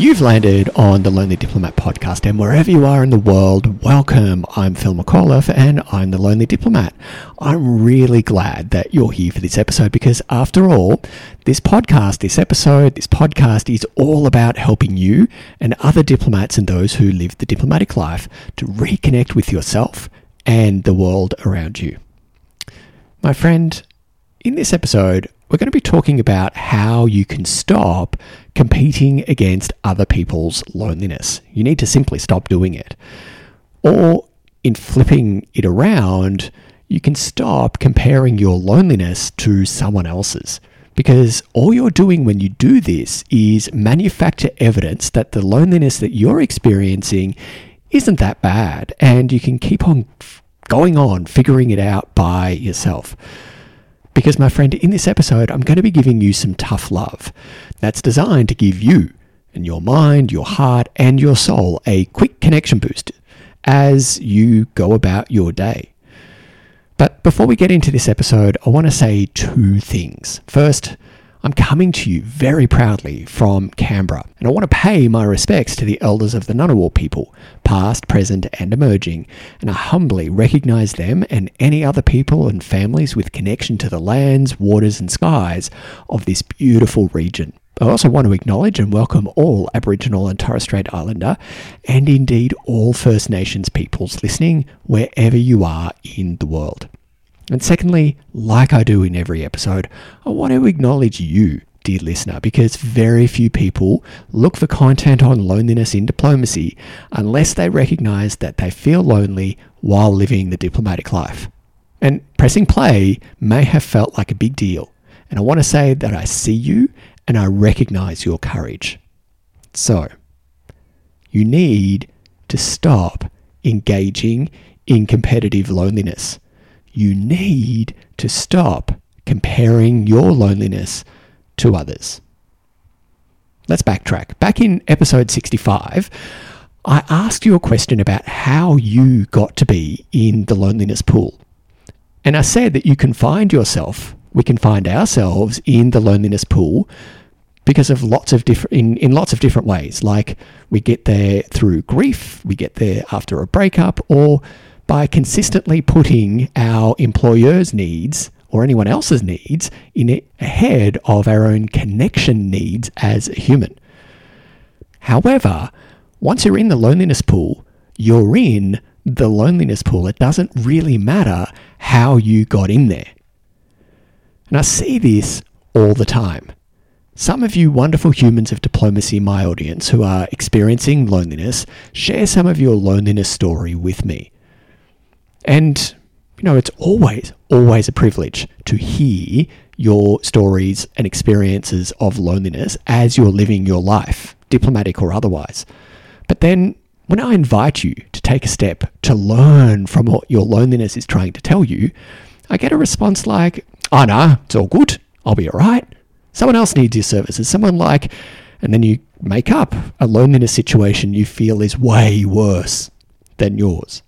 You've landed on the Lonely Diplomat podcast, and wherever you are in the world, welcome. I'm Phil McAuliffe, and I'm the Lonely Diplomat. I'm really glad that you're here for this episode because, after all, this podcast, this episode, this podcast is all about helping you and other diplomats and those who live the diplomatic life to reconnect with yourself and the world around you. My friend, in this episode, we're going to be talking about how you can stop competing against other people's loneliness. You need to simply stop doing it. Or, in flipping it around, you can stop comparing your loneliness to someone else's. Because all you're doing when you do this is manufacture evidence that the loneliness that you're experiencing isn't that bad, and you can keep on going on figuring it out by yourself. Because, my friend, in this episode, I'm going to be giving you some tough love that's designed to give you and your mind, your heart, and your soul a quick connection boost as you go about your day. But before we get into this episode, I want to say two things. First, I'm coming to you very proudly from Canberra, and I want to pay my respects to the elders of the Ngunnawal people, past, present, and emerging, and I humbly recognise them and any other people and families with connection to the lands, waters, and skies of this beautiful region. I also want to acknowledge and welcome all Aboriginal and Torres Strait Islander, and indeed all First Nations peoples listening wherever you are in the world. And secondly, like I do in every episode, I want to acknowledge you, dear listener, because very few people look for content on loneliness in diplomacy unless they recognize that they feel lonely while living the diplomatic life. And pressing play may have felt like a big deal. And I want to say that I see you and I recognize your courage. So, you need to stop engaging in competitive loneliness you need to stop comparing your loneliness to others. Let's backtrack. Back in episode 65, I asked you a question about how you got to be in the loneliness pool. And I said that you can find yourself, we can find ourselves in the loneliness pool because of lots of different in, in lots of different ways. Like we get there through grief, we get there after a breakup, or by consistently putting our employer's needs or anyone else's needs in it ahead of our own connection needs as a human. However, once you're in the loneliness pool, you're in the loneliness pool. It doesn't really matter how you got in there. And I see this all the time. Some of you wonderful humans of diplomacy, my audience, who are experiencing loneliness, share some of your loneliness story with me. And, you know, it's always, always a privilege to hear your stories and experiences of loneliness as you're living your life, diplomatic or otherwise. But then when I invite you to take a step to learn from what your loneliness is trying to tell you, I get a response like, ah, oh no, it's all good. I'll be all right. Someone else needs your services. Someone like, and then you make up a loneliness situation you feel is way worse than yours.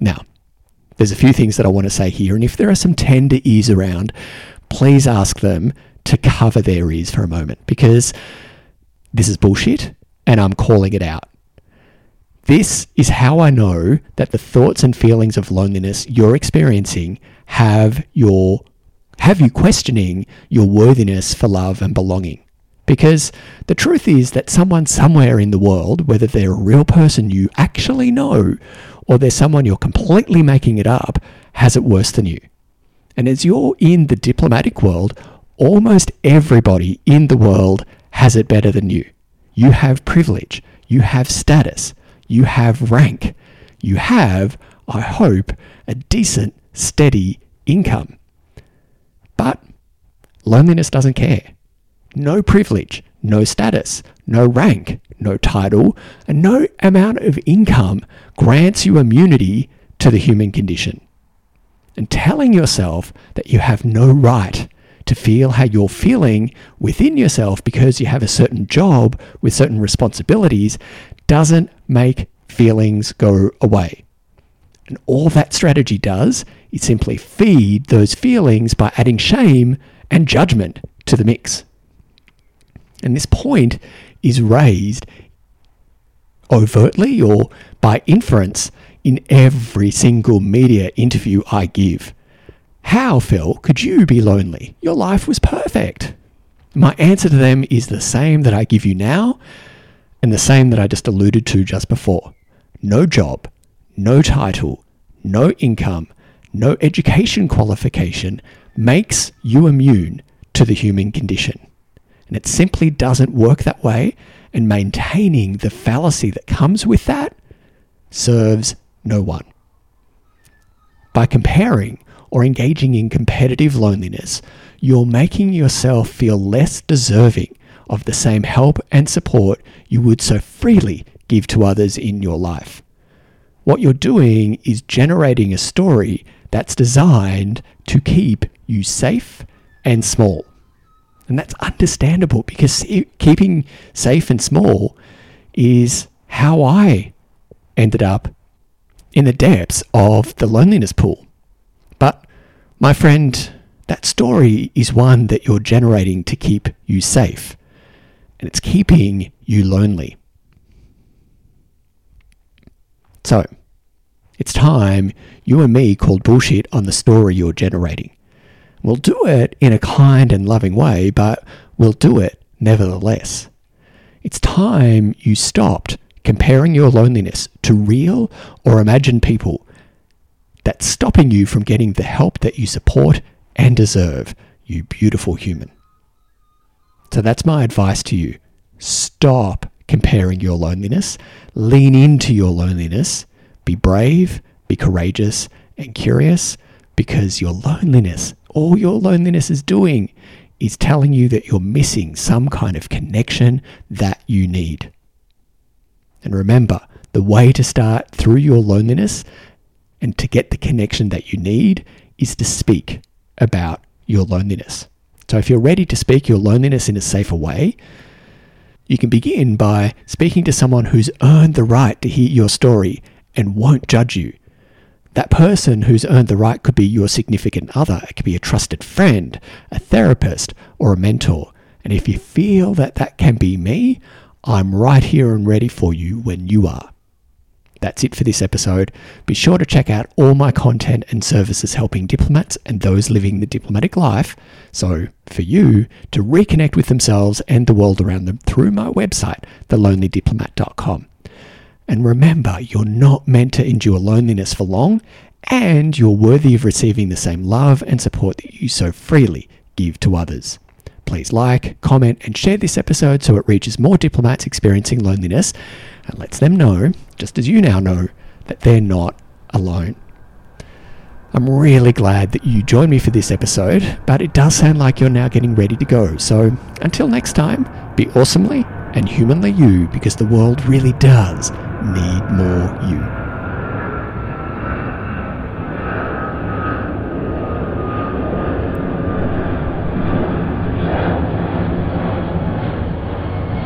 Now, there's a few things that I want to say here, and if there are some tender ears around, please ask them to cover their ears for a moment because this is bullshit and I'm calling it out. This is how I know that the thoughts and feelings of loneliness you're experiencing have your have you questioning your worthiness for love and belonging. Because the truth is that someone somewhere in the world, whether they're a real person you actually know or they're someone you're completely making it up, has it worse than you. And as you're in the diplomatic world, almost everybody in the world has it better than you. You have privilege, you have status, you have rank, you have, I hope, a decent, steady income. But loneliness doesn't care. No privilege, no status, no rank, no title, and no amount of income grants you immunity to the human condition. And telling yourself that you have no right to feel how you're feeling within yourself because you have a certain job with certain responsibilities doesn't make feelings go away. And all that strategy does is simply feed those feelings by adding shame and judgment to the mix. And this point is raised overtly or by inference in every single media interview I give. How, Phil, could you be lonely? Your life was perfect. My answer to them is the same that I give you now and the same that I just alluded to just before. No job, no title, no income, no education qualification makes you immune to the human condition. And it simply doesn't work that way, and maintaining the fallacy that comes with that serves no one. By comparing or engaging in competitive loneliness, you're making yourself feel less deserving of the same help and support you would so freely give to others in your life. What you're doing is generating a story that's designed to keep you safe and small. And that's understandable because keeping safe and small is how I ended up in the depths of the loneliness pool. But, my friend, that story is one that you're generating to keep you safe, and it's keeping you lonely. So, it's time you and me called bullshit on the story you're generating. We'll do it in a kind and loving way, but we'll do it nevertheless. It's time you stopped comparing your loneliness to real or imagined people that's stopping you from getting the help that you support and deserve, you beautiful human. So that's my advice to you. Stop comparing your loneliness, lean into your loneliness, be brave, be courageous, and curious because your loneliness, all your loneliness is doing, is telling you that you're missing some kind of connection that you need. And remember, the way to start through your loneliness and to get the connection that you need is to speak about your loneliness. So if you're ready to speak your loneliness in a safer way, you can begin by speaking to someone who's earned the right to hear your story and won't judge you. That person who's earned the right could be your significant other, it could be a trusted friend, a therapist, or a mentor. And if you feel that that can be me, I'm right here and ready for you when you are. That's it for this episode. Be sure to check out all my content and services helping diplomats and those living the diplomatic life. So, for you to reconnect with themselves and the world around them through my website, thelonelydiplomat.com. And remember, you're not meant to endure loneliness for long, and you're worthy of receiving the same love and support that you so freely give to others. Please like, comment, and share this episode so it reaches more diplomats experiencing loneliness and lets them know, just as you now know, that they're not alone. I'm really glad that you joined me for this episode, but it does sound like you're now getting ready to go. So until next time, be awesomely and humanly you because the world really does need more you.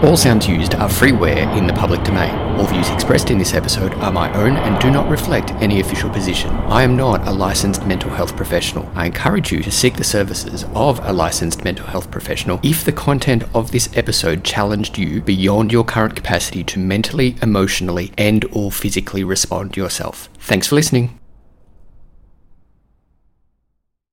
All sounds used are freeware in the public domain. All views expressed in this episode are my own and do not reflect any official position. I am not a licensed mental health professional. I encourage you to seek the services of a licensed mental health professional if the content of this episode challenged you beyond your current capacity to mentally, emotionally, and or physically respond yourself. Thanks for listening.